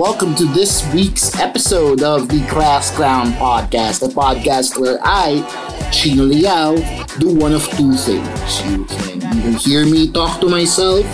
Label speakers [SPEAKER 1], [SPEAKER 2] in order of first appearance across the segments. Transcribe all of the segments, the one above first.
[SPEAKER 1] Welcome to this week's episode of the Class Clown Podcast, a podcast where I, Chino Liao, do one of two things. You can either hear me talk to myself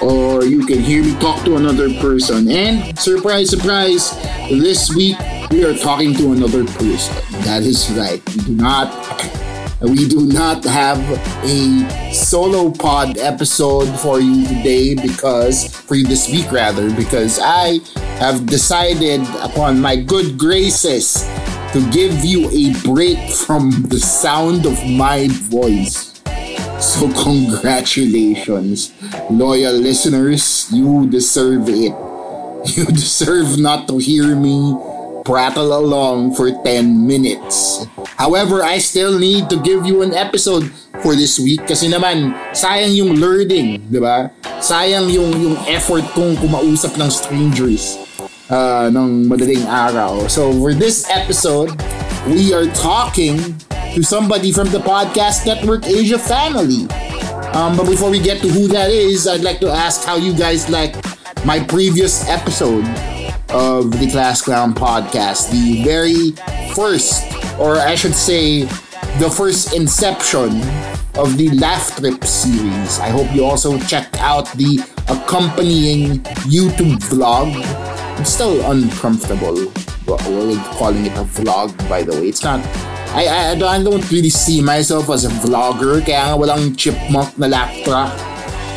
[SPEAKER 1] or you can hear me talk to another person. And surprise, surprise, this week we are talking to another person. That is right. We do not we do not have a solo pod episode for you today because, for you this week rather, because I have decided upon my good graces to give you a break from the sound of my voice. So, congratulations, loyal listeners. You deserve it. You deserve not to hear me prattle along for 10 minutes. However, I still need to give you an episode for this week kasi naman, sayang yung learning, di ba? Sayang yung, yung effort kong kumausap ng strangers uh, ng madaling araw. So for this episode, we are talking to somebody from the Podcast Network Asia family. Um, but before we get to who that is, I'd like to ask how you guys like my previous episode of the Class Clown podcast. The very first, or I should say, the first inception of the Laugh Trip series. I hope you also checked out the accompanying YouTube vlog. It's still uncomfortable calling it a vlog, by the way. It's not. I, I, I don't really see myself as a vlogger, kaya nga walang chipmunk na laugh track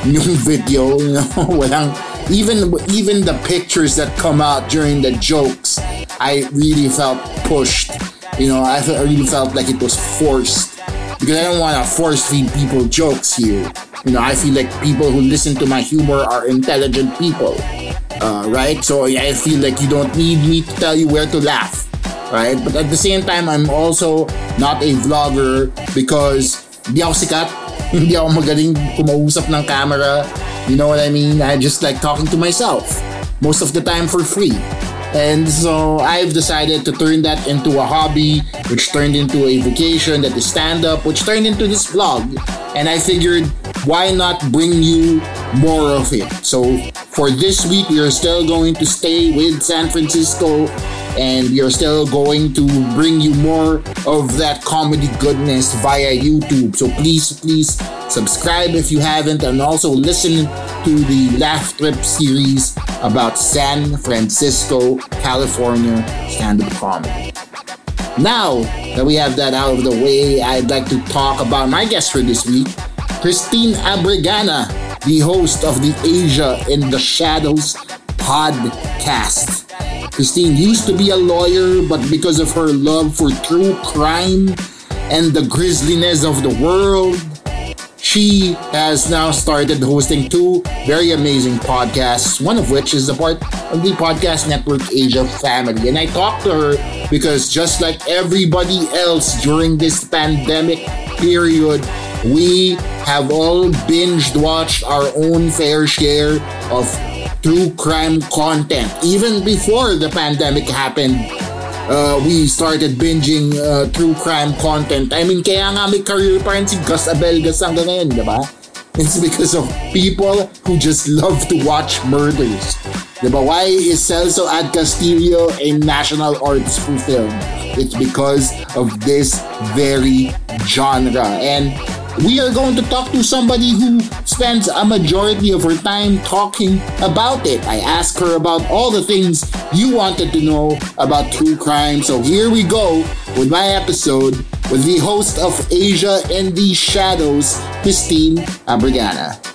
[SPEAKER 1] yung video, you know, walang even even the pictures that come out during the jokes, I really felt pushed. You know, I, I really felt like it was forced because I don't want to force feed people jokes here. You know, I feel like people who listen to my humor are intelligent people, uh, right? So I feel like you don't need me to tell you where to laugh, right? But at the same time, I'm also not a vlogger because di ako sikat, hindi ako magaling kumausap ng camera, you know what I mean? I just like talking to myself most of the time for free. And so I've decided to turn that into a hobby, which turned into a vocation that is stand up, which turned into this vlog. And I figured, why not bring you more of it? So for this week, we are still going to stay with San Francisco and we are still going to bring you more of that comedy goodness via YouTube. So please, please subscribe if you haven't, and also listen to the Laugh Trip series about San Francisco, California stand up comedy. Now that we have that out of the way, I'd like to talk about my guest for this week, Christine Abregana, the host of the Asia in the Shadows podcast. Christine used to be a lawyer, but because of her love for true crime and the grisliness of the world, she has now started hosting two very amazing podcasts, one of which is a part of the Podcast Network Asia family. And I talked to her because just like everybody else during this pandemic period, we have all binged watched our own fair share of true crime content. Even before the pandemic happened, uh, we started binging uh, true crime content. I mean, kaya nga may career pa rin si Gus Abelgas hanggang ngayon, di ba? It's because of people who just love to watch murders. Diba? Why is Celso Ad Castillo a national arts film? It's because of this very genre. And we are going to talk to somebody who spends a majority of her time talking about it. I asked her about all the things you wanted to know about true crime. So here we go with my episode with the host of Asia in the Shadows, Christine Abregana.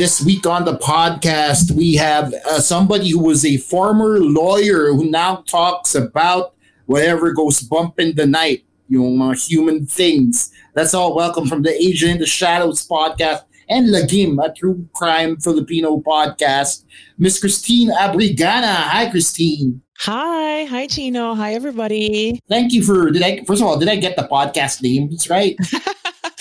[SPEAKER 1] This week on the podcast, we have uh, somebody who was a former lawyer who now talks about whatever goes bump in the night, you know, human things. That's all. Welcome from the Agent in the Shadows podcast and Lagim, a true crime Filipino podcast. Miss Christine Abregana. Hi, Christine.
[SPEAKER 2] Hi, hi Chino. Hi everybody.
[SPEAKER 1] Thank you for did I first of all, did I get the podcast names right?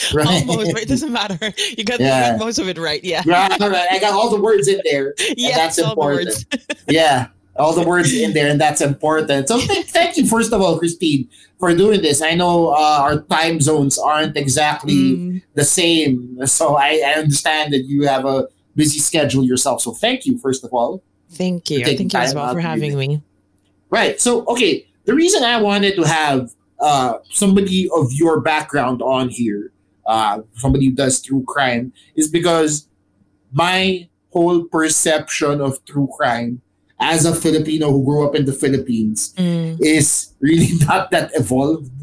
[SPEAKER 2] right. Almost, but it doesn't matter. You got, yeah. most of it right. Yeah.
[SPEAKER 1] Right, right. I got all the words in there. Yeah, that's important. yeah. All the words in there, and that's important. So th- thank you, first of all, Christine, for doing this. I know uh, our time zones aren't exactly mm. the same, so I, I understand that you have a busy schedule yourself. So thank you, first of all.
[SPEAKER 2] Thank you. Thank you as well for having me.
[SPEAKER 1] Right. So, okay, the reason I wanted to have uh, somebody of your background on here, uh, somebody who does true crime, is because my whole perception of true crime as a Filipino who grew up in the Philippines mm. is really not that evolved.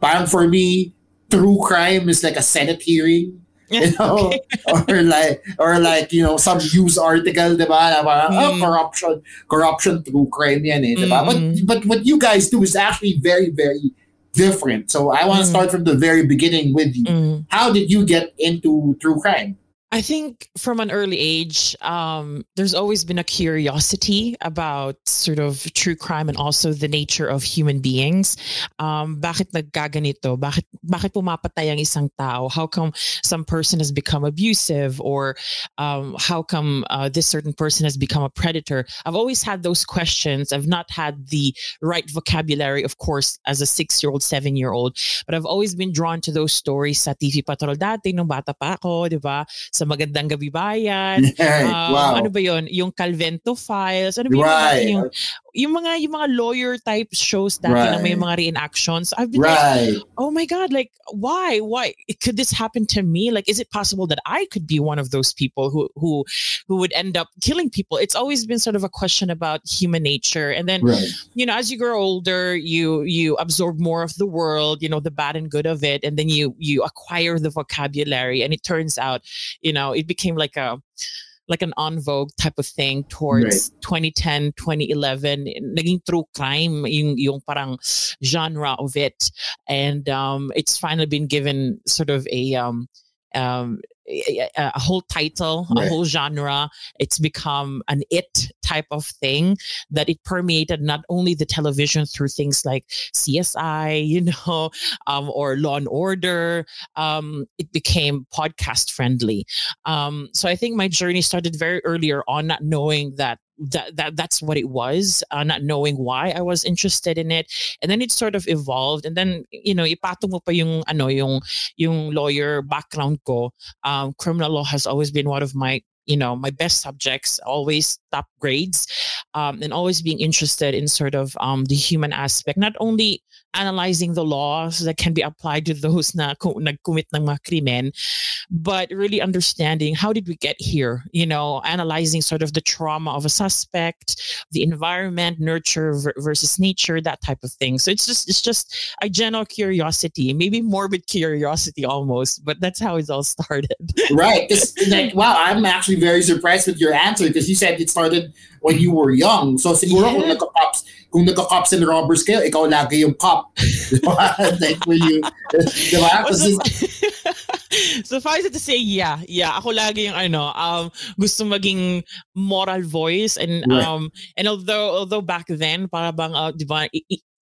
[SPEAKER 1] But for me, true crime is like a Senate hearing you know, or like or like you know some news article, diba? Na parang, mm. oh, corruption, corruption true crime yan eh, diba? Mm. But but what you guys do is actually very very different. So I want to mm. start from the very beginning with you. Mm. How did you get into true crime?
[SPEAKER 2] I think from an early age, um, there's always been a curiosity about sort of true crime and also the nature of human beings. Um, bakit nagkaganito? Bakit, bakit pumapatay ang isang tao? How come some person has become abusive? Or um, how come uh, this certain person has become a predator? I've always had those questions. I've not had the right vocabulary, of course, as a six-year-old, seven-year-old, but I've always been drawn to those stories sa TV Patrol dati nung bata pa ako, di ba? Sa Magandang Gabi Bayan. Um, wow. Ano ba yon Yung Calvento Files. Ano ba right. yung, yung mga yung mga lawyer type shows dati right. na may mga reenactions. I've been right. like, oh my God, like why? Why could this happen to me? Like, is it possible that I could be one of those people who who who would end up killing people? It's always been sort of a question about human nature. And then right. you know, as you grow older, you you absorb more of the world, you know, the bad and good of it, and then you you acquire the vocabulary. And it turns out, you know, it became like a like an on vogue type of thing towards right. 2010, 2011. Naging true crime yung, yung parang genre of it. And um, it's finally been given sort of a um, um, a, whole title, right. a whole genre. It's become an it type of thing that it permeated not only the television through things like CSI, you know, um, or Law and Order. Um, it became podcast friendly. Um, so I think my journey started very earlier on, not knowing that that, that that's what it was, uh, not knowing why I was interested in it, and then it sort of evolved. And then you know, ipatong pa yung ano yung yung lawyer background ko. Um, criminal law has always been one of my you know my best subjects always top grades um, and always being interested in sort of um, the human aspect not only analyzing the laws that can be applied to those na nagcommit ng mga krimen but really understanding how did we get here you know analyzing sort of the trauma of a suspect the environment nurture versus nature that type of thing. So it's just it's just a general curiosity maybe morbid curiosity almost but that's how it all started.
[SPEAKER 1] Right like wow i'm actually very surprised with your answer because you said it started when you were young so siguro yeah. kung nagka-cops kung nagka-cops and robbers kayo ikaw lagi yung cop like when you diba?
[SPEAKER 2] Kasi, Suffice it to say, yeah, yeah. Ako lagi yung ano, um, gusto maging moral voice and um, and although although back then para bang uh, di ba,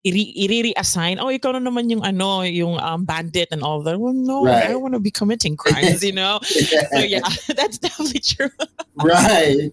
[SPEAKER 2] i-reassign, oh, ikaw na naman yung ano, yung um, bandit and all that. Well, no, right. I don't want to be committing crimes, you know? so yeah, that's definitely true.
[SPEAKER 1] right.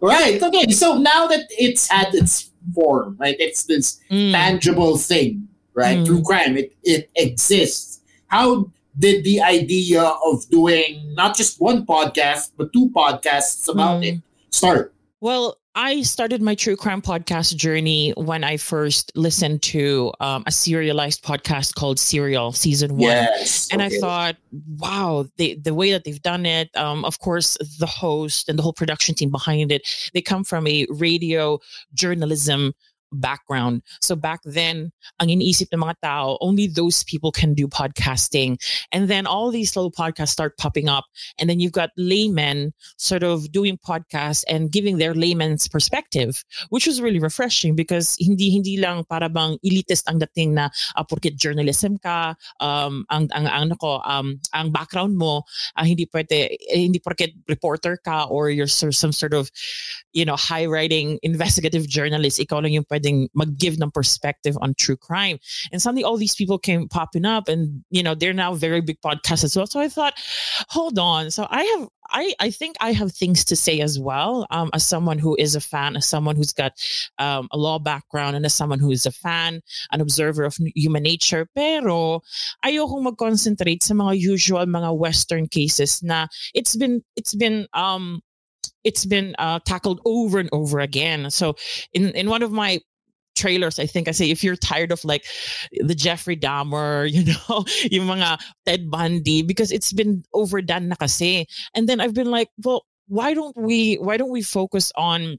[SPEAKER 1] Right. Okay. So now that it's had its form, right? It's this mm. tangible thing, right? Mm. True crime, it, it exists. How did the idea of doing not just one podcast but two podcasts about mm. it start?
[SPEAKER 2] Well, I started my true crime podcast journey when I first listened to um, a serialized podcast called Serial Season One,
[SPEAKER 1] yes,
[SPEAKER 2] and okay. I thought, wow, they, the way that they've done it. Um, of course, the host and the whole production team behind it, they come from a radio journalism background. So back then, ang iniisip ng mga tao, only those people can do podcasting. And then all these little podcasts start popping up. And then you've got laymen sort of doing podcasts and giving their layman's perspective, which was really refreshing because hindi hindi lang para bang elitist ang dating na uh, porket journalism ka, um, ang, ang, ang, ako, um, ang background mo, uh, hindi pwede, eh, hindi porket reporter ka or you're some sort of, you know, high writing investigative journalist, ikaw lang yung pwedeng mag-give ng perspective on true crime. And suddenly all these people came popping up and, you know, they're now very big podcasts as well. So I thought, hold on. So I have, I, I think I have things to say as well um, as someone who is a fan, as someone who's got um, a law background, and as someone who is a fan, an observer of human nature. Pero ayokong mag-concentrate sa mga usual mga Western cases na it's been it's been um it's been uh, tackled over and over again. So in in one of my trailers, I think I say if you're tired of like the Jeffrey Dahmer, you know, yung mga Ted Bundy, because it's been overdone na kasi. And then I've been like, well, why don't we why don't we focus on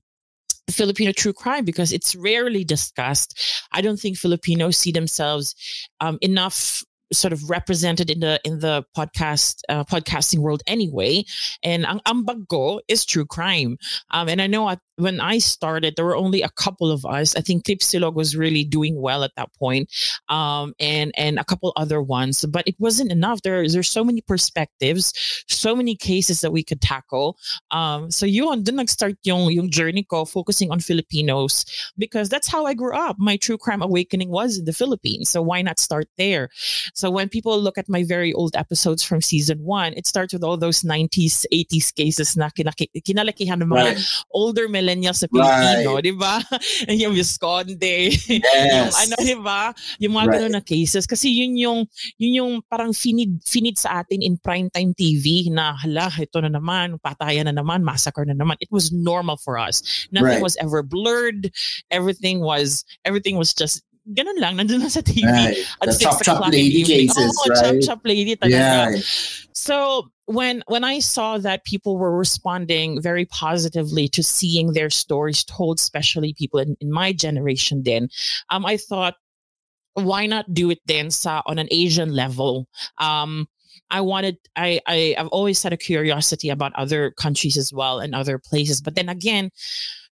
[SPEAKER 2] Filipino true crime because it's rarely discussed. I don't think Filipinos see themselves um, enough sort of represented in the in the podcast uh, podcasting world anyway. And ang ambag ko is true crime. Um, and i know at, when i started there were only a couple of us. I think Tipsilog was really doing well at that point um, and and a couple other ones but it wasn't enough. There there's so many perspectives so many cases that we could tackle. Um, so yun dun nag-start yung yung journey ko focusing on Filipinos because that's how I grew up. My true crime awakening was in the Philippines so why not start there? So when people look at my very old episodes from season one, it starts with all those 90s, 80s cases na kinalakihan ng mga right. older millennials sa Pilipino, right. di ba? yung Visconde, yes. yung ano, di ba? Yung mga right. ganun na cases. Kasi yun yung, yun yung parang finid, finid sa atin in primetime TV na, hala, ito na naman, patayan na naman, massacre na naman. It was normal for us. Nothing right. was ever blurred. Everything was, everything was just ganun lang, nandun na sa TV.
[SPEAKER 1] Right. At the chop chop lady cases, oh, right?
[SPEAKER 2] Chop chop lady talaga. Yeah. So when when I saw that people were responding very positively to seeing their stories told, especially people in, in my generation then, um, I thought, why not do it then sa, on an Asian level? Um, I wanted I, I I've always had a curiosity about other countries as well and other places. But then again,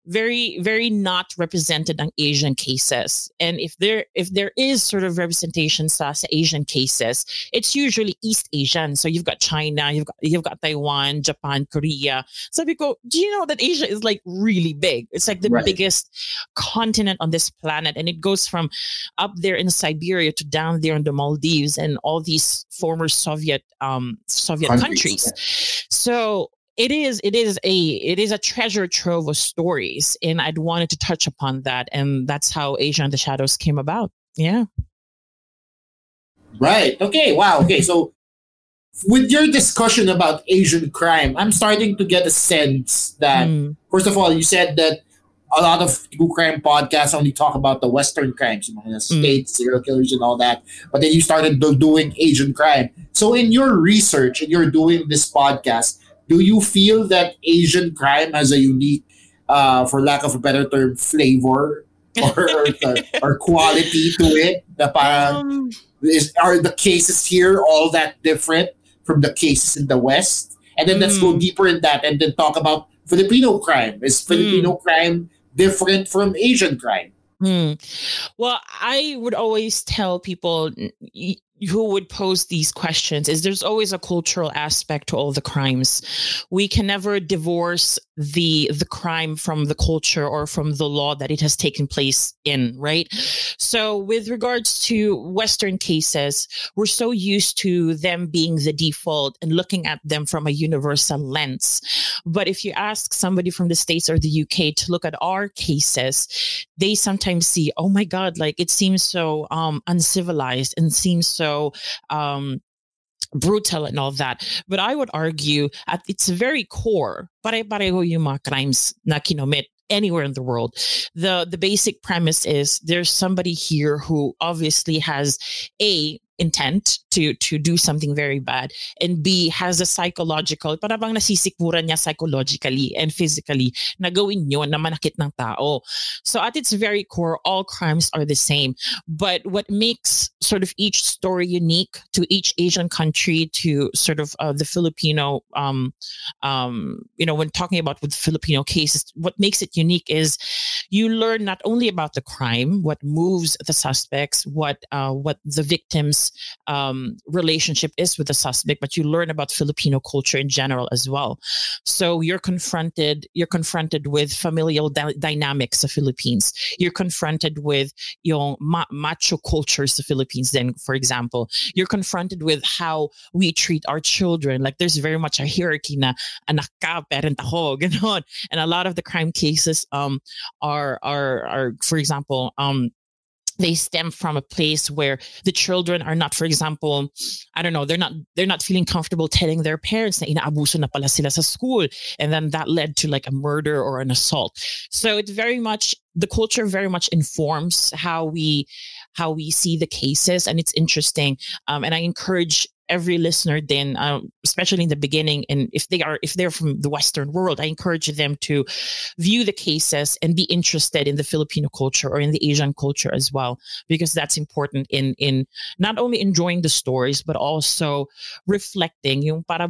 [SPEAKER 2] very very not represented on asian cases and if there if there is sort of representation sa asian cases it's usually east asian so you've got china you've got you've got taiwan japan korea so we go do you know that asia is like really big it's like the right. biggest continent on this planet and it goes from up there in siberia to down there in the maldives and all these former soviet um soviet countries, countries. Yeah. so it is it is a it is a treasure trove of stories and i'd wanted to touch upon that and that's how asia in the shadows came about yeah
[SPEAKER 1] right okay wow okay so with your discussion about asian crime i'm starting to get a sense that mm. first of all you said that a lot of true crime podcasts only talk about the western crimes you know, the mm. states mm. serial killers and all that but then you started doing asian crime so in your research and you're doing this podcast do you feel that Asian crime has a unique, uh, for lack of a better term, flavor or, or, or quality to it? The parang, um, is, are the cases here all that different from the cases in the West? And then mm. let's go hmm. deeper in that and then talk about Filipino crime. Is Filipino mm. crime different from Asian crime?
[SPEAKER 2] Mm. Well, I would always tell people who would pose these questions is there's always a cultural aspect to all the crimes. We can never divorce the the crime from the culture or from the law that it has taken place in, right? So with regards to western cases, we're so used to them being the default and looking at them from a universal lens. But if you ask somebody from the states or the UK to look at our cases, they sometimes see, "Oh my god, like it seems so um uncivilized and seems so so um, brutal and all that. But I would argue at its very core, pare-pareho yung mga crimes na kinomit anywhere in the world. The the basic premise is there's somebody here who obviously has a intent to to do something very bad. And b has a psychological para bang nasisikmuran niya psychologically and physically na gawin yun na manakit ng tao. So at its very core all crimes are the same. But what makes sort of each story unique to each asian country to sort of uh, the filipino um um you know when talking about with filipino cases what makes it unique is you learn not only about the crime what moves the suspects what uh, what the victims um, relationship is with the suspect, but you learn about Filipino culture in general as well. So you're confronted you're confronted with familial dynamics of Philippines. You're confronted with yung ma- macho cultures of Philippines. Then, for example, you're confronted with how we treat our children. Like there's very much a hierarchy na anak ka, parent ako. And a lot of the crime cases um are are are for example um they stem from a place where the children are not for example i don't know they're not they're not feeling comfortable telling their parents na inaabuso na pala sila sa school. And then that led to like a murder or an assault. So it's very much the culture very much informs how we how we see the cases and it's interesting. Um, and i encourage every listener then um, especially in the beginning and if they are if they're from the western world i encourage them to view the cases and be interested in the filipino culture or in the asian culture as well because that's important in in not only enjoying the stories but also reflecting yung para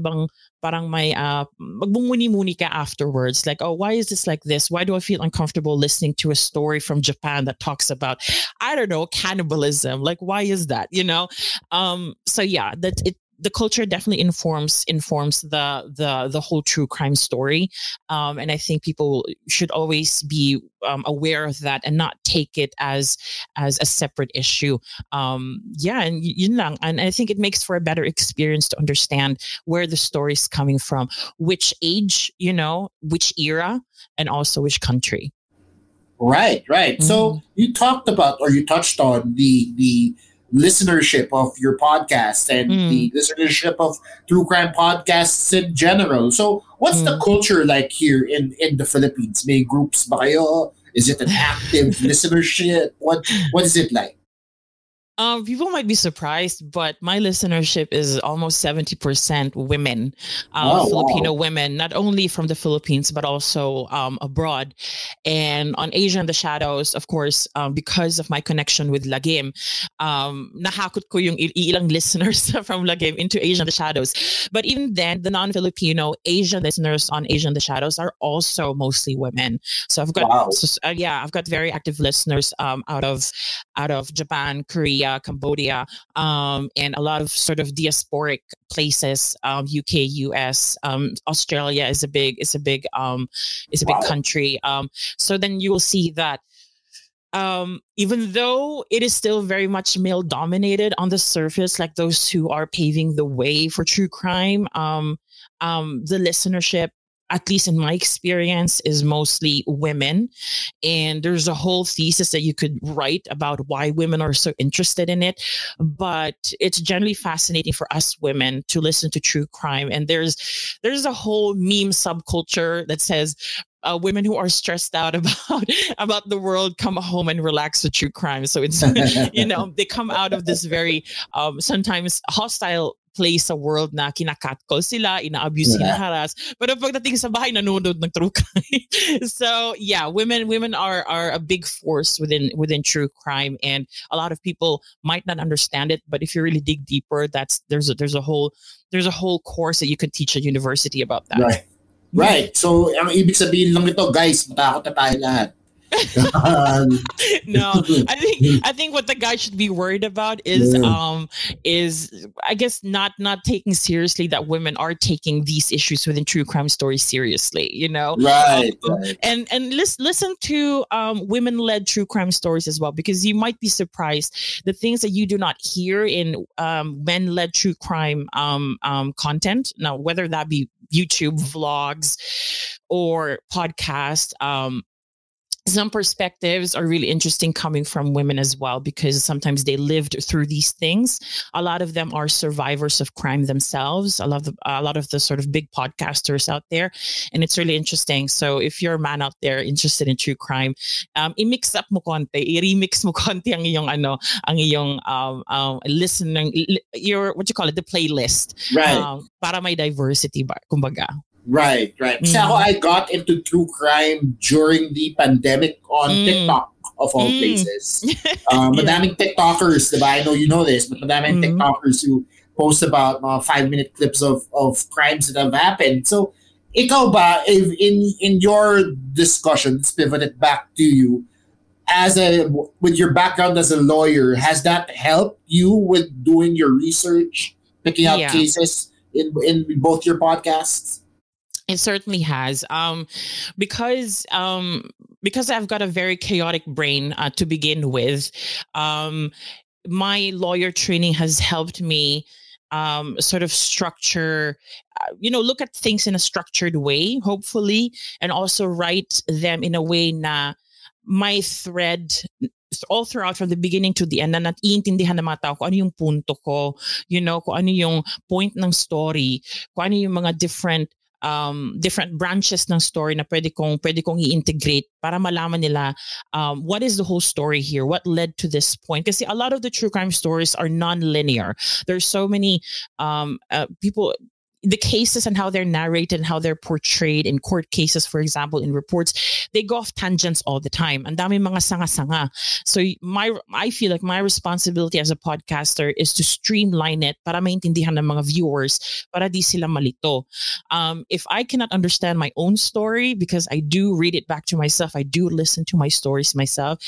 [SPEAKER 2] parang may uh, magbumuni-muni ka afterwards. Like, oh, why is this like this? Why do I feel uncomfortable listening to a story from Japan that talks about, I don't know, cannibalism? Like, why is that? You know? Um, so yeah, that it the culture definitely informs informs the the the whole true crime story um, and i think people should always be um, aware of that and not take it as as a separate issue um, yeah and yun lang. and i think it makes for a better experience to understand where the story is coming from which age you know which era and also which country
[SPEAKER 1] right right mm-hmm. so you talked about or you touched on the the listenership of your podcast and mm. the listenership of true crime podcasts in general. So, what's mm. the culture like here in in the Philippines? May groups ba kayo? Is it an active listenership? What what is it like?
[SPEAKER 2] Um, people might be surprised, but my listenership is almost 70% women, uh, oh, Filipino wow. women, not only from the Philippines, but also um, abroad. And on Asia in the Shadows, of course, um, because of my connection with Lagim, um, nahakot ko yung ilang listeners from Lagim into Asia in the Shadows. But even then, the non-Filipino Asian listeners on Asia in the Shadows are also mostly women. So I've got, wow. so, uh, yeah, I've got very active listeners um, out of out of Japan, Korea, Korea, Cambodia, um, and a lot of sort of diasporic places. Um, UK, US, um, Australia is a big is a big um, is a big wow. country. Um, so then you will see that. Um, even though it is still very much male dominated on the surface, like those who are paving the way for true crime, um, um, the listenership at least in my experience, is mostly women. And there's a whole thesis that you could write about why women are so interested in it. But it's generally fascinating for us women to listen to true crime. And there's there's a whole meme subculture that says uh, women who are stressed out about about the world come home and relax with true crime. So it's you know they come out of this very um, sometimes hostile place sa world na kinakatcall sila, ina-abuse, yeah. hinaharas. Pero pagdating sa bahay, nanonood ng true crime. so yeah, women women are are a big force within within true crime, and a lot of people might not understand it. But if you really dig deeper, that's there's a, there's a whole there's a whole course that you can teach at university about that.
[SPEAKER 1] Right. Right. So, ang ibig sabihin lang nito, guys, matakot na tayo lahat.
[SPEAKER 2] no, I think I think what the guy should be worried about is yeah. um is I guess not not taking seriously that women are taking these issues within true crime stories seriously, you know.
[SPEAKER 1] Right.
[SPEAKER 2] Um, right. And and listen listen to um women led true crime stories as well because you might be surprised the things that you do not hear in um men led true crime um um content. Now whether that be YouTube vlogs or podcast um some perspectives are really interesting coming from women as well because sometimes they lived through these things. A lot of them are survivors of crime themselves. A lot of the, a lot of the sort of big podcasters out there. And it's really interesting. So if you're a man out there interested in true crime um, i-mix up mo konti. I-remix mo konti ang iyong ano ang iyong um, um, listening your what you call it the playlist.
[SPEAKER 1] Right.
[SPEAKER 2] Um, para may diversity ba kumbaga
[SPEAKER 1] Right, right. Kasi ako,
[SPEAKER 2] Mm.
[SPEAKER 1] I got into true crime during the pandemic on
[SPEAKER 2] Mm.
[SPEAKER 1] TikTok, of all
[SPEAKER 2] Mm.
[SPEAKER 1] places. Um, madaming TikTokers, diba? I know you know this, but madaming
[SPEAKER 2] Mm.
[SPEAKER 1] TikTokers who post about mga five-minute clips of, of crimes that have happened. So, ikaw ba, if in, in your discussions, pivoted back to you, as a with your background as a lawyer, has that helped you with doing your research, picking out
[SPEAKER 2] Yeah.
[SPEAKER 1] cases in in both your podcasts?
[SPEAKER 2] It certainly has. Um, because um, because I've got a very chaotic brain uh, to begin with. Um, my lawyer training has helped me um, sort of structure, uh, you know, look at things in a structured way, hopefully, and also write them in a way na my thread all throughout from the beginning to the end na naiintindihan ng mga tao kung ano yung punto ko, you know, kung ano yung point ng story, kung ano yung mga different um, different branches ng story na pwede kong, pwede kong i-integrate para malaman nila um, what is the whole story here, what led to this point. Kasi a lot of the true crime stories are non-linear. There's so many um, uh, people the cases and how they're narrated and how they're portrayed in court cases, for example, in reports, they go off tangents all the time. And dami mga sanga-sanga. So my I feel like my responsibility as a podcaster is to streamline it para maintindihan ng mga viewers para di sila malito. Um, if I cannot understand my own story because I do read it back to myself, I do listen to my stories myself.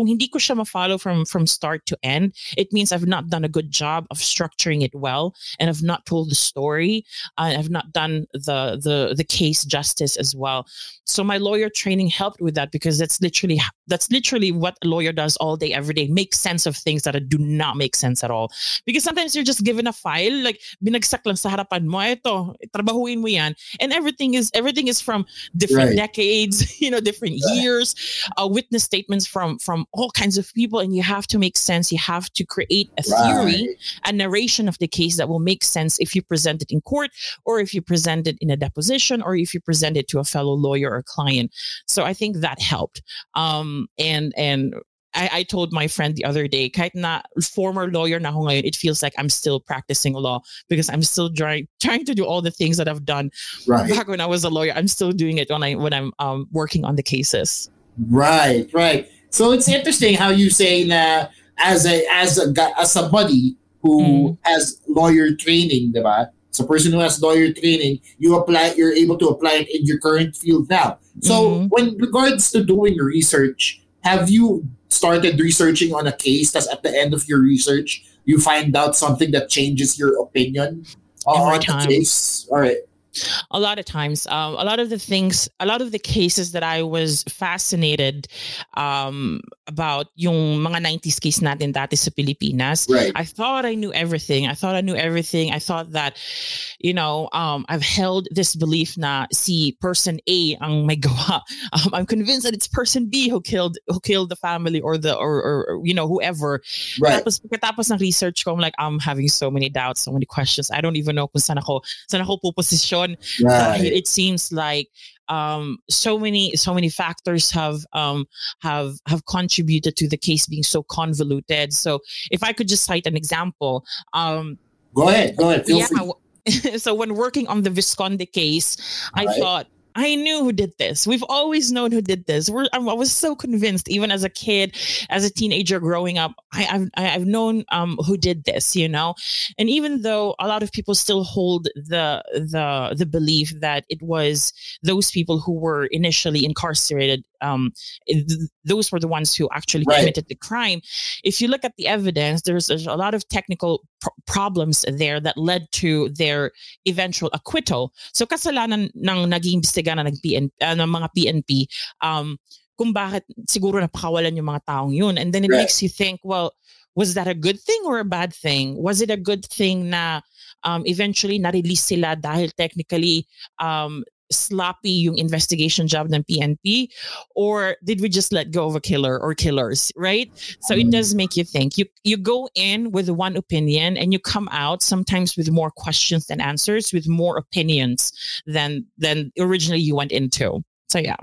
[SPEAKER 2] Kung hindi ko siya ma-follow from from start to end, it means I've not done a good job of structuring it well and I've not told the story. and I've not done the the the case justice as well. So my lawyer training helped with that because that's literally that's literally what a lawyer does all day every day. Make sense of things that do not make sense at all. Because sometimes you're just given a file like binagsak lang sa harapan mo ito trabahuin mo yan and everything is everything is from different
[SPEAKER 1] Right.
[SPEAKER 2] decades, you know, different
[SPEAKER 1] Right.
[SPEAKER 2] years, uh, witness statements from from all kinds of people and you have to make sense. You have to create a theory
[SPEAKER 1] Right.
[SPEAKER 2] a narration of the case that will make sense if you present it in court or if you present it in a deposition or if you present it to a fellow lawyer or client. So I think that helped. Um, and and I, I told my friend the other day, kahit na former lawyer na ako ngayon, it feels like I'm still practicing law because I'm still trying trying to do all the things that I've done
[SPEAKER 1] Right.
[SPEAKER 2] back when I was a lawyer. I'm still doing it when I when I'm um, working on the cases.
[SPEAKER 1] Right, right. So it's interesting how you say that as a as a as somebody who has lawyer training, diba? So person who has lawyer training, you apply you're able to apply it in your current field now. So
[SPEAKER 2] Mhm.
[SPEAKER 1] when regards to doing research, have you started researching on a case that's at the end of your research you find out something that changes your opinion
[SPEAKER 2] Every
[SPEAKER 1] on the
[SPEAKER 2] time.
[SPEAKER 1] case? All right.
[SPEAKER 2] A lot of times um, a lot of the things a lot of the cases that i was fascinated um, about yung mga 90s case natin dati sa pilipinas
[SPEAKER 1] Right.
[SPEAKER 2] I thought I knew everything. I thought I knew everything. I thought that, you know, um, I've held this belief na si person A ang may gawa. Um, I'm convinced that it's person B who killed who killed the family or the or, or, or, you know whoever.
[SPEAKER 1] Right.
[SPEAKER 2] Tapos pagkatapos ng research ko, I'm like I'm having so many doubts, so many questions. I don't even know kung saan ako saan ako puposisyon. Dahil
[SPEAKER 1] Right.
[SPEAKER 2] it seems like um, so many so many factors have um, have have contributed to the case being so convoluted. So if I could just cite an example, um,
[SPEAKER 1] Go ahead. Go ahead. Feel
[SPEAKER 2] yeah. so when working on the Visconde case, I
[SPEAKER 1] Right.
[SPEAKER 2] thought I knew who did this. We've always known who did this. We're, I was so convinced, even as a kid, as a teenager growing up, I, I've I- I've known um, who did this, you know. And even though a lot of people still hold the the the belief that it was those people who were initially incarcerated, um, th- those were the ones who actually
[SPEAKER 1] Right.
[SPEAKER 2] committed the crime. If you look at the evidence, there's, there's a lot of technical pr- problems there that led to their eventual acquittal. So kasalanan ng naging imbestiga na nag-PN, uh, ng mga PNP, um, kung bakit siguro napakawalan yung mga taong yun. And then it
[SPEAKER 1] Right.
[SPEAKER 2] makes you think, well, was that a good thing or a bad thing? Was it a good thing na um, eventually na-release sila dahil technically um, sloppy yung investigation job ng PNP or did we just let go of a killer or killers right? So it does make you think. You you go in with one opinion and you come out sometimes with more questions than answers with more opinions than than originally you went into. So yeah.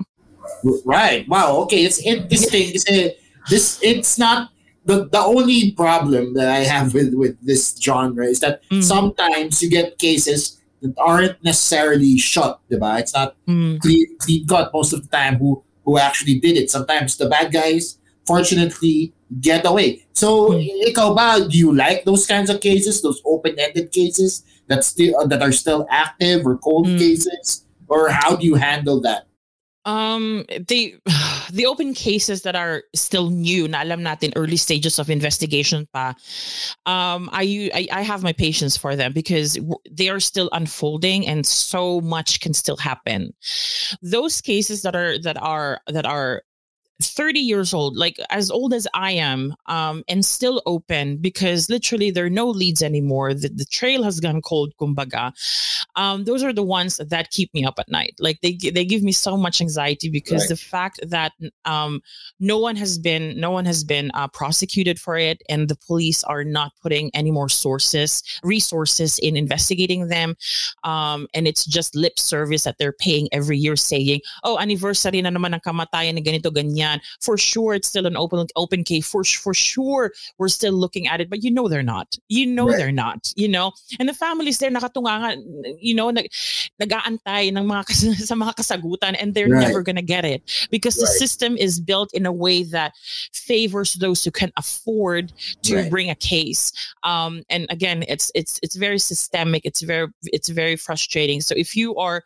[SPEAKER 1] Right. Wow. Okay. It's interesting. This it's not the, the only problem that I have with, with this genre is that mm. sometimes you get cases aren't necessarily shot, diba? It's not mm. clean, clean cut most of the time who, who actually did it. Sometimes the bad guys, fortunately, get away. So, mm. ikaw ba, do you like those kinds of cases, those open-ended cases that still uh, that are still active or cold mm. cases? Or how do you handle that?
[SPEAKER 2] Um, the the open cases that are still new, na alam natin early stages of investigation pa. Um, I, I I have my patience for them because they are still unfolding and so much can still happen. Those cases that are that are that are 30 years old, like as old as I am, um, and still open because literally there are no leads anymore. The, the trail has gone cold, kumbaga. Um, those are the ones that keep me up at night. Like they they give me so much anxiety because right. the fact that um, no one has been no one has been uh, prosecuted for it, and the police are not putting any more sources resources in investigating them, um, and it's just lip service that they're paying every year, saying, "Oh, anniversary na naman ng kamatayan ni ganito ganyan." For sure, it's still an open open case. For for sure, we're still looking at it, but you know they're not. You know right. they're not. You know, and the families there nakatunga you know, nag nag-aantay ng mga sa mga kasagutan, and they're right. never gonna get it because right. the system is built in a way that favors those who can afford to bring a case. Um, and again, it's it's it's very systemic. It's very it's very frustrating. So if you are,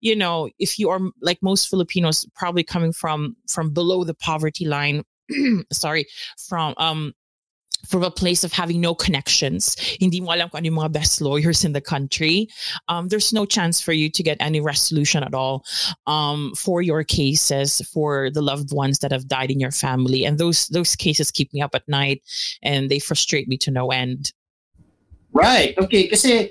[SPEAKER 2] you know, if you are like most Filipinos, probably coming from from below below the poverty line sorry from um from a place of having no connections, hindi mo alam kung ano mga best lawyers in the country, um, there's no chance for you to get any resolution at all um, for your cases for the loved ones that have died in your family. And those those cases keep me up at night and they frustrate me to no end.
[SPEAKER 1] Right. Okay. Because it,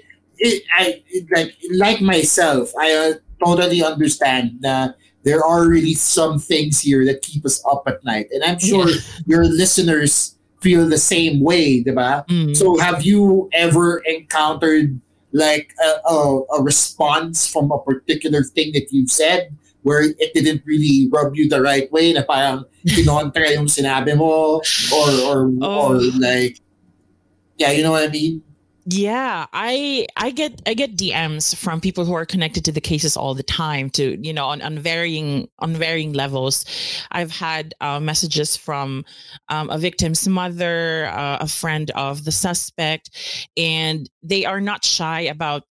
[SPEAKER 1] I it, like like myself, I uh, totally understand that there are really some things here that keep us up at night. And I'm sure yeah. your listeners feel the same way, diba? Mm. So have you ever encountered like a, a, a, response from a particular thing that you said where it didn't really rub you the right way na parang kinontra yung sinabi mo or or oh. or like yeah, you know what I mean?
[SPEAKER 2] Yeah, I I get I get DMs from people who are connected to the cases all the time to you know on, on varying on varying levels. I've had uh, messages from um, a victim's mother, uh, a friend of the suspect, and they are not shy about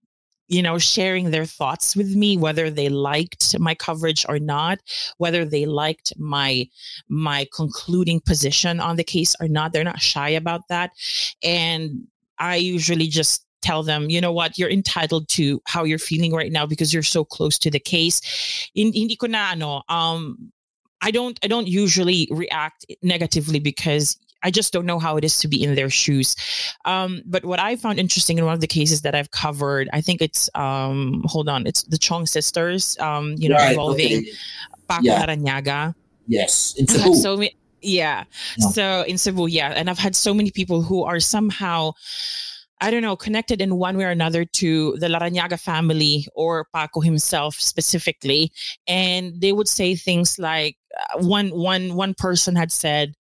[SPEAKER 2] you know sharing their thoughts with me whether they liked my coverage or not whether they liked my my concluding position on the case or not they're not shy about that and I usually just tell them, you know what, you're entitled to how you're feeling right now because you're so close to the case. Hindi ko na ano, um, I don't I don't usually react negatively because I just don't know how it is to be in their shoes. Um, but what I found interesting in one of the cases that I've covered, I think it's um, hold on, it's the Chong sisters, um, you know, right, involving okay. Paco yeah. Larrañaga.
[SPEAKER 1] Yes, in Cebu.
[SPEAKER 2] So yeah. yeah. So in Cebu, yeah, and I've had so many people who are somehow I don't know, connected in one way or another to the Larrañaga family or Paco himself specifically. And they would say things like uh, one one one person had said,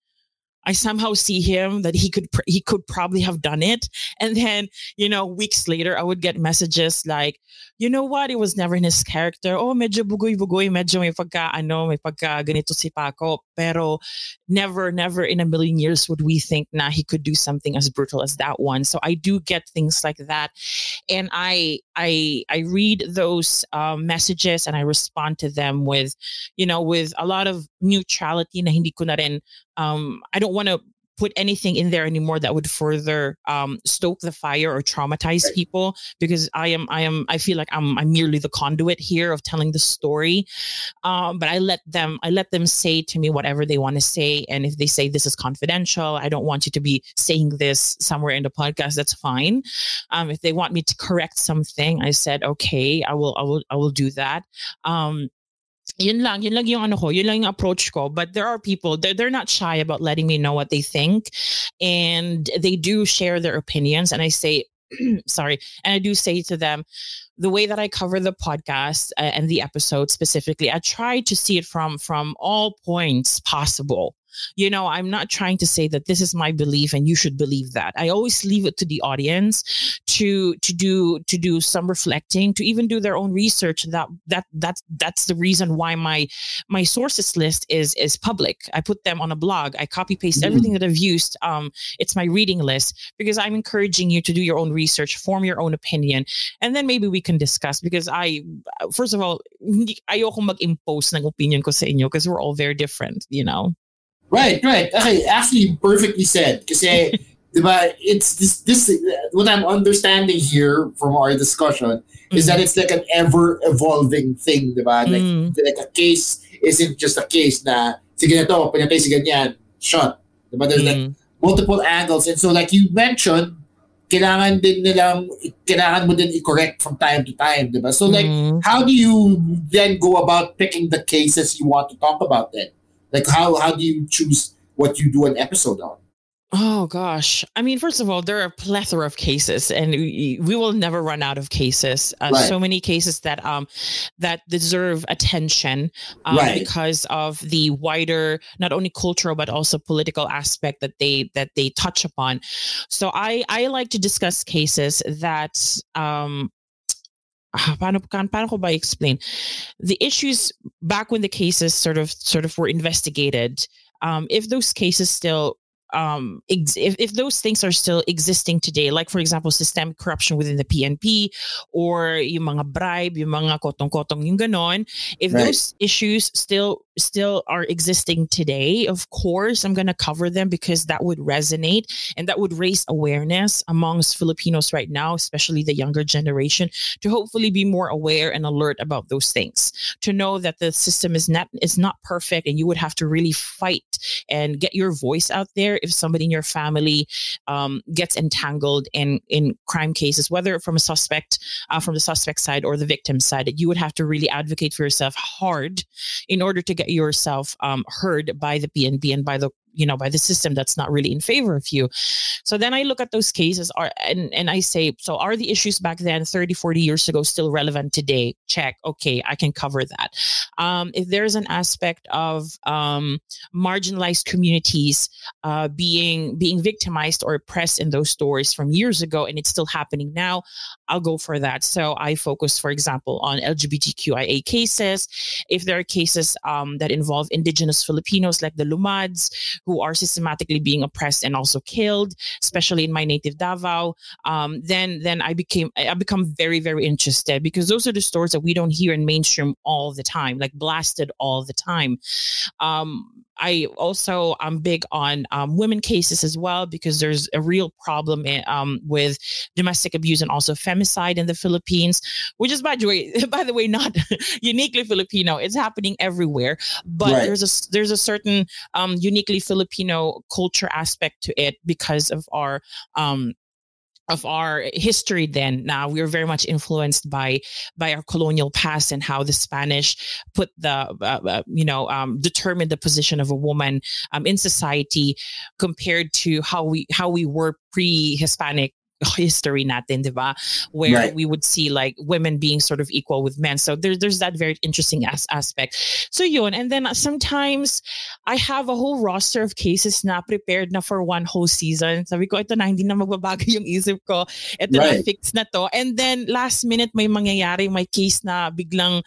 [SPEAKER 2] I somehow see him that he could he could probably have done it. And then, you know, weeks later I would get messages like, you know what, it was never in his character. Oh, medyo bugoy-bugoy, medyo may pagka, ano, may pagka ganito si Paco. Pero never, never in a million years would we think na he could do something as brutal as that one. So I do get things like that. And I, I, I read those um, messages and I respond to them with, you know, with a lot of neutrality na hindi ko na rin, um, I don't want to put anything in there anymore that would further um, stoke the fire or traumatize right. people because I am I am I feel like I'm I'm merely the conduit here of telling the story. Um, but I let them I let them say to me whatever they want to say, and if they say this is confidential, I don't want you to be saying this somewhere in the podcast. That's fine. Um, if they want me to correct something, I said okay, I will I will I will do that. Um, yun lang, yun lang yung ano ko, yun lang yung approach ko. But there are people, they're, they're not shy about letting me know what they think. And they do share their opinions. And I say, sorry, and I do say to them, the way that I cover the podcast uh, and the episode specifically, I try to see it from from all points possible. You know, I'm not trying to say that this is my belief and you should believe that. I always leave it to the audience to to do to do some reflecting, to even do their own research. That that that's that's the reason why my my sources list is is public. I put them on a blog. I copy paste mm. everything that I've used. Um, it's my reading list because I'm encouraging you to do your own research, form your own opinion, and then maybe we can discuss. Because I, first of all, I ayoko mag-impose ng opinion ko sa inyo because we're all very different. You know.
[SPEAKER 1] Right, right. Okay, actually, perfectly said. Because, it's this, this, what I'm understanding here from our discussion mm-hmm. is that mm. it's like an ever evolving thing, diba? Like, mm. like a case isn't just a case na, sige na to, pinatay si ganyan, shot. Diba? There's mm. like multiple angles. And so, like you mentioned, kailangan din nilang, kailangan mo din i-correct from time to time, diba? So, like, mm. how do you then go about picking the cases you want to talk about then? Like how how do you choose what you do an episode on?
[SPEAKER 2] Oh gosh. I mean, first of all, there are a plethora of cases and we, we will never run out of cases. Uh, right. So many cases that um that deserve attention um, right. because of the wider not only cultural but also political aspect that they that they touch upon. So I I like to discuss cases that um Ah, paano, paano ko ba explain? The issues back when the cases sort of sort of were investigated, um, if those cases still um, ex- if, if those things are still existing today, like for example, systemic corruption within the PNP or yung mga bribe, yung mga kotong-kotong yung ganon, if right. those issues still still are existing today, of course, I'm going to cover them because that would resonate and that would raise awareness amongst Filipinos right now, especially the younger generation, to hopefully be more aware and alert about those things. To know that the system is not is not perfect, and you would have to really fight and get your voice out there if somebody in your family um, gets entangled in in crime cases, whether from a suspect uh, from the suspect side or the victim side. You would have to really advocate for yourself hard in order to get get yourself um, heard by the PNP and by the you know by the system that's not really in favor of you. So then i look at those cases are and, and i say so are the issues back then 30 40 years ago still relevant today? Check. Okay i can cover that. Um, if there's an aspect of um, marginalized communities uh, being being victimized or oppressed in those stories from years ago and it's still happening now i'll go for that. So i focus for example on lgbtqia cases. If there are cases um, that involve indigenous filipinos like the lumads who are systematically being oppressed and also killed, especially in my native Davao, um, then then I became I become very very interested because those are the stories that we don't hear in mainstream all the time, like blasted all the time. Um, I also I'm big on um, women cases as well because there's a real problem in, um, with domestic abuse and also femicide in the Philippines, which is by the way by the way not uniquely Filipino. It's happening everywhere, but right. there's a there's a certain um, uniquely Filipino culture aspect to it because of our um, of our history then. Now we are very much influenced by by our colonial past and how the spanish put the uh, uh, you know um, determined the position of a woman um, in society compared to how we how we were pre-hispanic history natin, di ba? Where right. we would see like women being sort of equal with men. So there, there's that very interesting as- aspect. So yun. And then sometimes I have a whole roster of cases na prepared na for one whole season. Sabi ko, ito na, hindi na magbabago yung isip ko. Ito right. na, fix na to. And then last minute may mangyayari, may case na biglang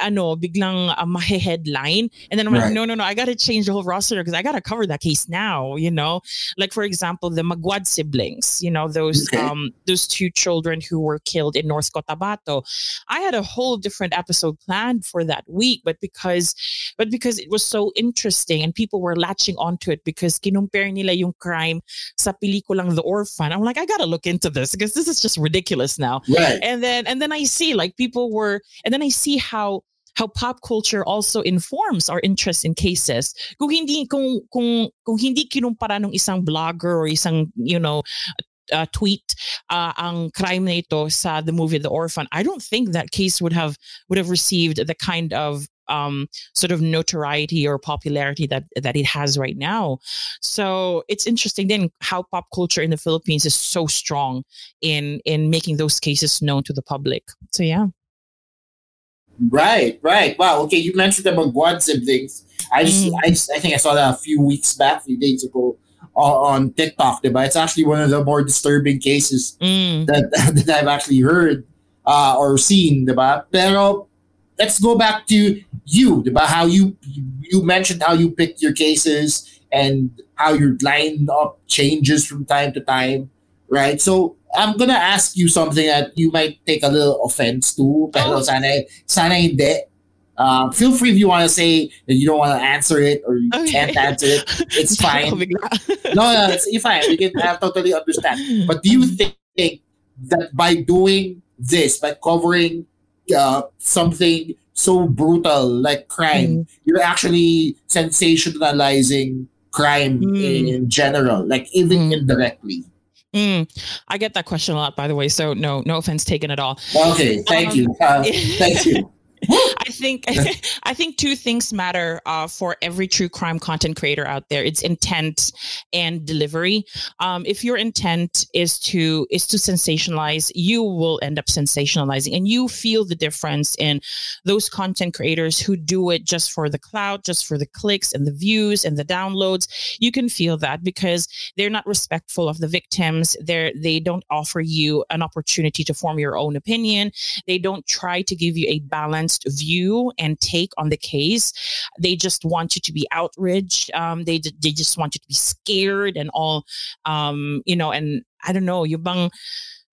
[SPEAKER 2] ano, biglang uh, mahe-headline. And then I'm right. like, no, no, no, I got to change the whole roster because I got to cover that case now, you know? Like, for example, the Maguad siblings, you know, those okay. um those two children who were killed in North Cotabato. I had a whole different episode planned for that week, but because but because it was so interesting and people were latching onto it because kinumpare nila yung crime sa pelikulang The Orphan. I'm like, I got to look into this because this is just ridiculous now.
[SPEAKER 1] Right.
[SPEAKER 2] And then and then I see like people were and then I see how how pop culture also informs our interest in cases. Kung hindi kung kung kung hindi kinumpara ng isang blogger or isang you know uh, tweet uh, ang crime na ito sa the movie The Orphan, I don't think that case would have would have received the kind of um, sort of notoriety or popularity that that it has right now. So it's interesting then how pop culture in the Philippines is so strong in in making those cases known to the public. So yeah.
[SPEAKER 1] Right, right. Wow. Okay, you mentioned the Maguad siblings. I just, mm. I, just, I think I saw that a few weeks back, a few days ago on TikTok, diba? It's actually one of the more disturbing cases mm. that, that I've actually heard uh, or seen, diba? Pero let's go back to you, diba? How you you mentioned how you picked your cases and how your lineup changes from time to time, right? So I'm gonna ask you something that you might take a little offense to, pero oh. sana, sana hindi. Uh, feel free if you want to say that you don't want to answer it or you okay. can't answer it. It's fine. no, no, it's fine. We can I totally understand. But do you think that by doing this, by covering uh, something so brutal like crime, mm. you're actually sensationalizing crime mm. in general, like even mm. indirectly?
[SPEAKER 2] Mm, I get that question a lot, by the way. So no, no offense taken at all.
[SPEAKER 1] Okay, thank um, you. Uh, thank you.
[SPEAKER 2] I think I think two things matter uh, for every true crime content creator out there. It's intent and delivery. Um, if your intent is to is to sensationalize, you will end up sensationalizing, and you feel the difference in those content creators who do it just for the clout, just for the clicks and the views and the downloads. You can feel that because they're not respectful of the victims. They're they don't offer you an opportunity to form your own opinion. They don't try to give you a balanced view and take on the case. They just want you to be outraged. Um, they they just want you to be scared and all. Um, you know, and I don't know, you bang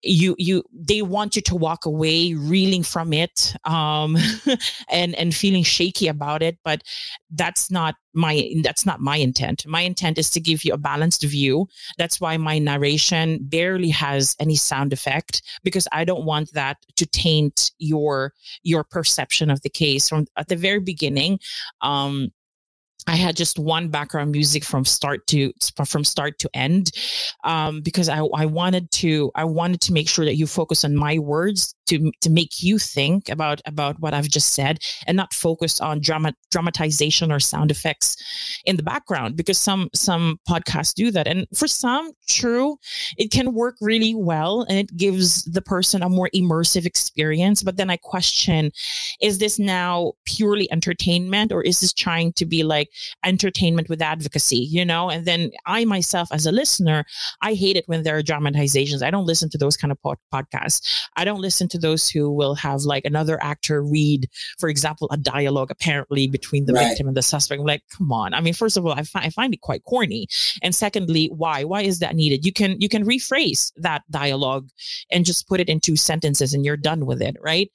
[SPEAKER 2] you you they want you to walk away reeling from it um and and feeling shaky about it but that's not my that's not my intent. My intent is to give you a balanced view. That's why my narration barely has any sound effect because i don't want that to taint your your perception of the case from at the very beginning. Um I had just one background music from start to from start to end um, because I, I wanted to I wanted to make sure that you focus on my words to to make you think about about what I've just said and not focus on drama dramatization or sound effects in the background because some some podcasts do that and for some true it can work really well and it gives the person a more immersive experience but then I question is this now purely entertainment or is this trying to be like entertainment with advocacy, you know? And then I myself, as a listener, I hate it when there are dramatizations. I don't listen to those kind of pod- podcasts. I don't listen to those who will have like another actor read, for example, a dialogue apparently between the right. victim and the suspect. I'm like, come on. I mean, first of all, I, fi- I find it quite corny. And secondly, why? Why is that needed? You can you can rephrase that dialogue and just put it in two sentences and you're done with it, right?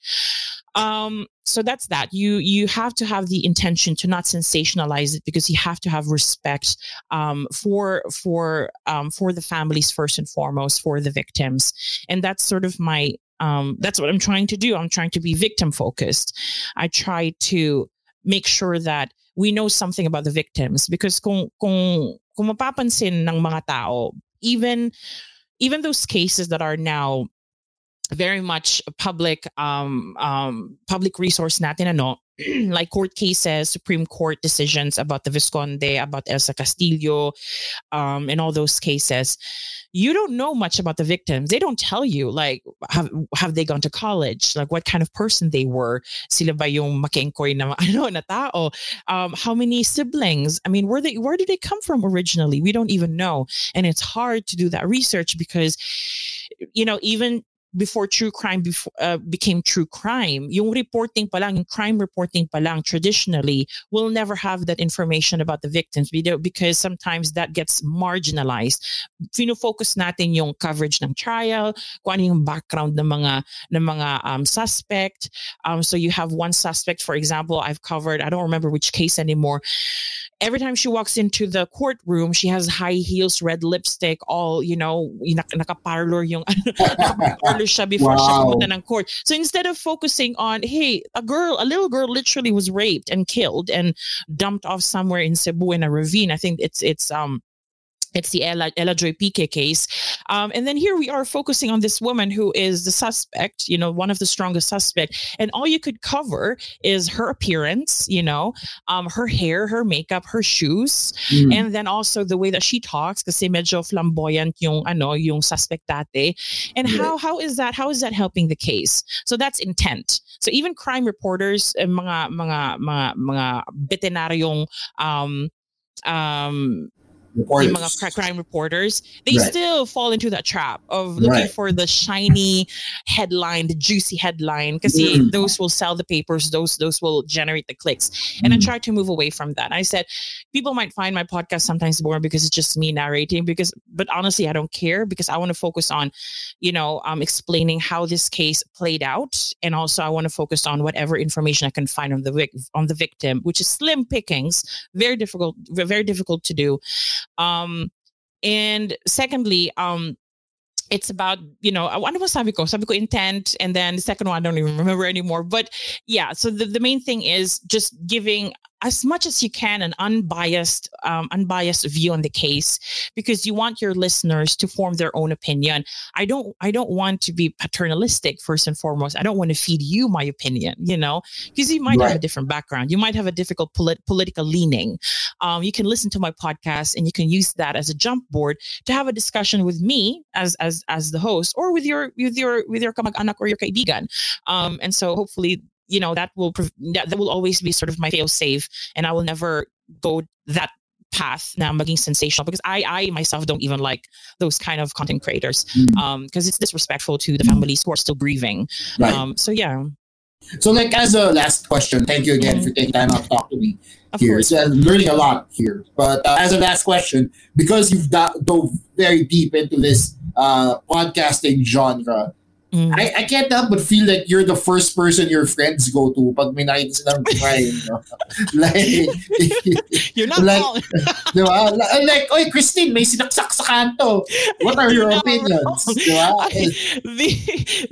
[SPEAKER 2] um so that's that you you have to have the intention to not sensationalize it because you have to have respect um for for um for the families first and foremost for the victims and that's sort of my um that's what i'm trying to do. I'm trying to be victim focused. I try to make sure that we know something about the victims because kung kung mapapansin ng mga tao even even those cases that are now very much public um, um, public resource natin ano like court cases, Supreme Court decisions about the Vizconde, about Elsa Castillo, um, and all those cases. You don't know much about the victims. They don't tell you like have have they gone to college, like what kind of person they were. Sila ba yung makengkoy na ano na tao? Um, how many siblings? I mean, where they where did they come from originally? We don't even know, and it's hard to do that research because you know even before true crime before, uh, became true crime, yung reporting pa lang, yung crime reporting pa lang, traditionally, will never have that information about the victims because sometimes that gets marginalized. Fino-focus natin yung coverage ng trial, kung ano yung background ng mga, ng mga um, suspect. Um, so you have one suspect, for example, I've covered, I don't remember which case anymore. Every time she walks into the courtroom, she has high heels, red lipstick, all, you know, nakaparlor yung, siya before wow. siya ng court. So instead of focusing on, hey, a girl, a little girl literally was raped and killed and dumped off somewhere in Cebu in a ravine. I think it's, it's, um, it's the Ella, Ella Joy Pique case. Um, and then here we are focusing on this woman who is the suspect, you know, one of the strongest suspect. And all you could cover is her appearance, you know, um, her hair, her makeup, her shoes. Mm. And then also the way that she talks, kasi medyo flamboyant yung, ano, yung suspect dati. And yeah. how, how is that, how is that helping the case? So that's intent. So even crime reporters, mga, mga, mga, mga um, um, reporters. yung mga crime reporters, they right. still fall into that trap of looking right. for the shiny headline, the juicy headline, because mm. those will sell the papers, those those will generate the clicks. And mm. I try to move away from that. I said people might find my podcast sometimes boring because it's just me narrating. Because, but honestly, I don't care because I want to focus on, you know, um, explaining how this case played out, and also I want to focus on whatever information I can find on the vic- on the victim, which is slim pickings, very difficult, very difficult to do. Um, and secondly, um, it's about you know ano ba sabi ko? Sabi intent and then the second one I don't even remember anymore. But yeah so the, the main thing is just giving as much as you can an unbiased um, unbiased view on the case because you want your listeners to form their own opinion. I don't i don't want to be paternalistic first and foremost. I don't want to feed you my opinion you know because you might right. have a different background. You might have a difficult polit- political leaning. Um, you can listen to my podcast and you can use that as a jump board to have a discussion with me as as as the host or with your with your with your kamag-anak or your kaibigan. Um, and so hopefully you know that will that will always be sort of my fail safe and i will never go that path now maging sensational because I I myself don't even like those kind of content creators mm. um because it's disrespectful to the families who are still grieving right. um so yeah
[SPEAKER 1] so like as a last question thank you again mm. for taking time out to talk to me of here so I'm learning a lot here but uh, as a last question because you've dove very deep into this uh podcasting genre Mm. I, I can't help but feel like you're the first person your friends go to pag may nakita silang crime. No? like,
[SPEAKER 2] you're not like, wrong.
[SPEAKER 1] diba? Like, oy, Christine, may sinaksak sa kanto. What are your opinions? Diba?
[SPEAKER 2] the,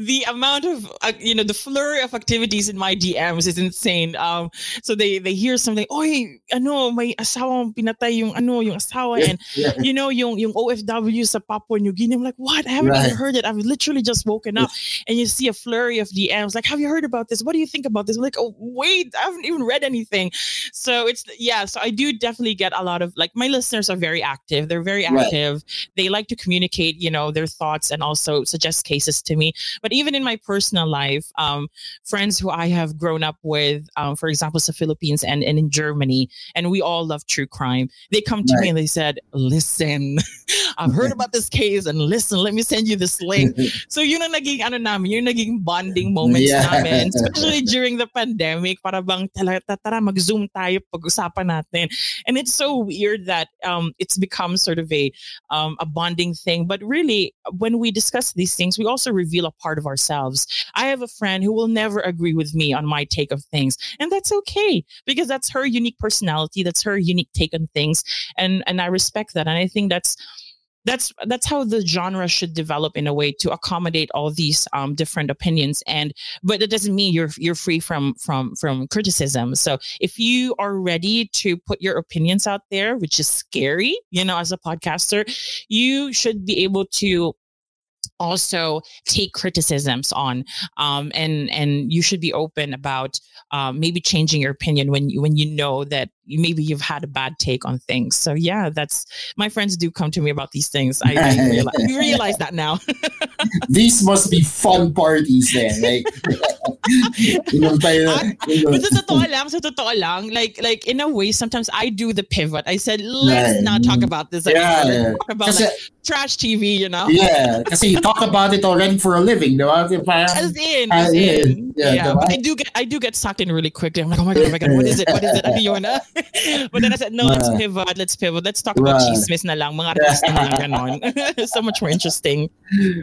[SPEAKER 2] the amount of, uh, you know, the flurry of activities in my DMs is insane. Um, so they, they hear something, oy, ano, may asawang pinatay yung, ano, yung asawa. And, yeah. you know, yung, yung OFW sa Papua New Guinea. I'm like, what? I haven't right. even heard it. I've literally just woken up and you see a flurry of DMs like, "Have you heard about this? What do you think about this?" I'm like, "Oh, wait, I haven't even read anything." So it's yeah. So I do definitely get a lot of like my listeners are very active. They're very active. Right. They like to communicate, you know, their thoughts and also suggest cases to me. But even in my personal life, um, friends who I have grown up with, um, for example, the Philippines and, and in Germany, and we all love true crime. They come to right. me and they said, "Listen, I've heard about this case, and listen, let me send you this link." so you know, naging ano namin, yung naging bonding moments yeah. namin, especially during the pandemic, para bang tara mag-zoom tayo pag-usapan natin. And it's so weird that um, it's become sort of a um, a bonding thing, but really when we discuss these things, we also reveal a part of ourselves. I have a friend who will never agree with me on my take of things, and that's okay because that's her unique personality, that's her unique take on things, and and I respect that, and I think that's that's that's how the genre should develop in a way to accommodate all these um, different opinions. And but it doesn't mean you're you're free from from from criticism. So if you are ready to put your opinions out there which is scary you know as a podcaster you should be able to also take criticisms on um, and and you should be open about um, maybe changing your opinion when you when you know that maybe you've had a bad take on things. So yeah, that's my friends do come to me about these things. I, I realize, realize that now.
[SPEAKER 1] these must be fun parties then. Like,
[SPEAKER 2] you know, tayo, you know. sa totoo lang, sa totoo lang, like, like in a way, sometimes I do the pivot. I said, let's right. not talk about this. Yeah, yeah. Talk about Kasi, like, trash TV, you know?
[SPEAKER 1] Yeah, because you talk about it already for a living, di ba?
[SPEAKER 2] As in, as in. Yeah, yeah but I do get I do get sucked in really quickly. I'm like, oh my god, oh my god, what is it? What is it? But then I said, no, let's uh, pivot, let's pivot. Let's talk about right. chismis na lang, mga artista na lang, ganon. so much more interesting.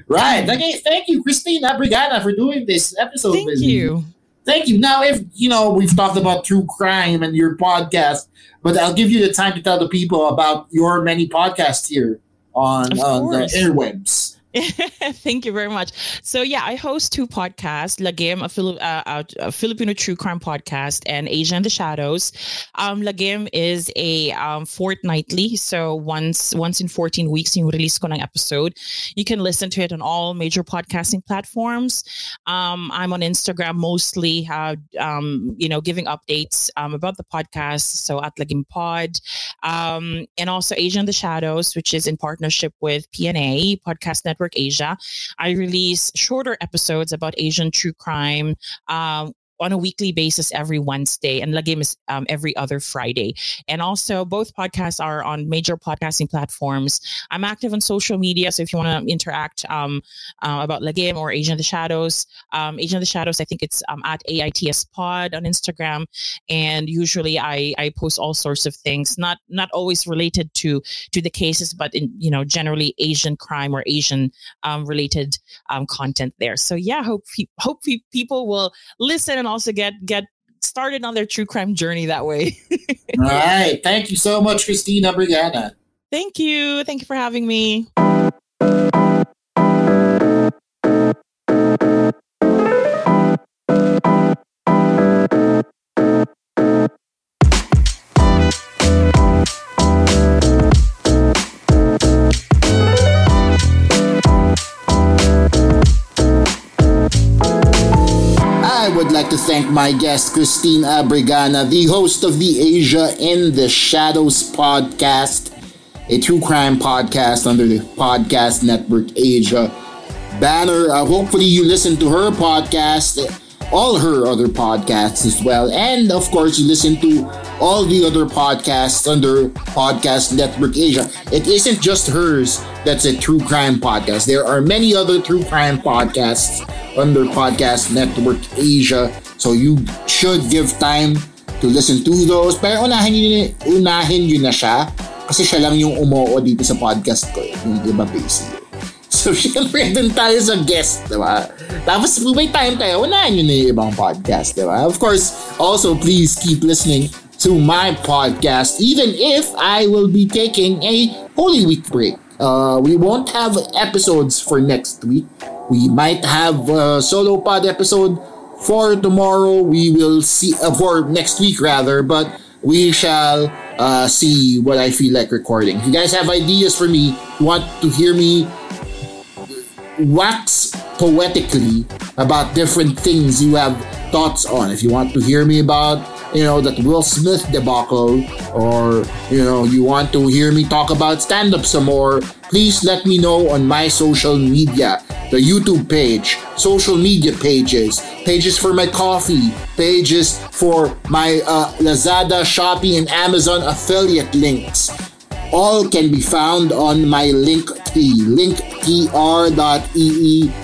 [SPEAKER 1] Right. Okay, thank you, Christine Abregana, for doing this episode
[SPEAKER 2] Thank you. Me.
[SPEAKER 1] Thank you. Now, if you know, we've talked about true crime and your podcast, but I'll give you the time to tell the people about your many podcasts here on, on the interwebs.
[SPEAKER 2] Thank you very much. So yeah, I host two podcasts: Lagim, a, Fili- uh, a, Filipino true crime podcast, and Asia in the Shadows. Um, Lagim is a um, fortnightly, so once once in 14 weeks you release ng episode. You can listen to it on all major podcasting platforms. Um, I'm on Instagram mostly, uh, um, you know, giving updates um, about the podcast. So at Lagim Pod, um, and also Asia in the Shadows, which is in partnership with PNA Podcast Network Network Asia. I release shorter episodes about Asian true crime, um, on a weekly basis every Wednesday, and Lagim is um, every other Friday. And also, both podcasts are on major podcasting platforms. I'm active on social media, so if you want to interact um, uh, about Lagim or Asia in the Shadows, um, Asia in the Shadows, I think it's um, at AITS Pod on Instagram, and usually I I post all sorts of things, not not always related to to the cases, but in you know generally Asian crime or Asian um, related um, content there. So yeah, hope hope people will listen and also get get started on their true crime journey that way.
[SPEAKER 1] All right. Thank you so much, Christine Abregana.
[SPEAKER 2] Thank you. Thank you for having me.
[SPEAKER 1] Like to thank my guest, Christine Abregana, the host of the Asia in the Shadows podcast, a true crime podcast under the Podcast Network Asia banner. Uh, hopefully, you listen to her podcast, all her other podcasts as well. And of course, you listen to all the other podcasts under Podcast Network Asia. It isn't just hers that's a true crime podcast. There are many other true crime podcasts under Podcast Network Asia. So you should give time to listen to those. Pero unahin yun, unahin yun na siya kasi siya lang yung umoo dito sa podcast ko. Yung iba busy. So, syempre, dun tayo sa guest, di ba? Tapos, kung may time tayo, unahin yun na yung ibang podcast, di ba? Of course, also, please keep listening to my podcast, even if I will be taking a Holy Week break. Uh, we won't have episodes for next week we might have a solo pod episode for tomorrow. We will see, uh, for next week rather, but we shall uh, see what I feel like recording. If you guys have ideas for me, want to hear me wax poetically about different things you have thoughts on, if you want to hear me about you know, that Will Smith debacle, or, you know, you want to hear me talk about stand up some more, please let me know on my social media the YouTube page, social media pages, pages for my Ko-fi, pages for my uh, Lazada, Shopee, and Amazon affiliate links. All can be found on my link t linktr.ee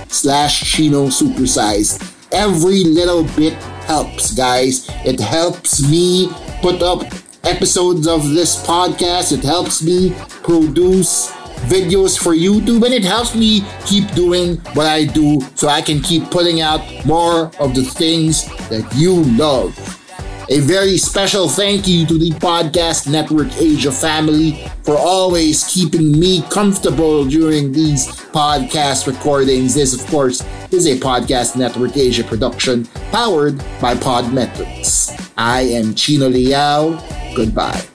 [SPEAKER 1] slash Chino Supersize. Every little bit helps, guys. It helps me put up episodes of this podcast. It helps me produce videos for YouTube and it helps me keep doing what I do so I can keep putting out more of the things that you love. A very special thank you to the Podcast Network Asia family for always keeping me comfortable during these podcast recordings. This, of course, is a Podcast Network Asia production powered by Podmetrics. I am Chino Liao. Goodbye.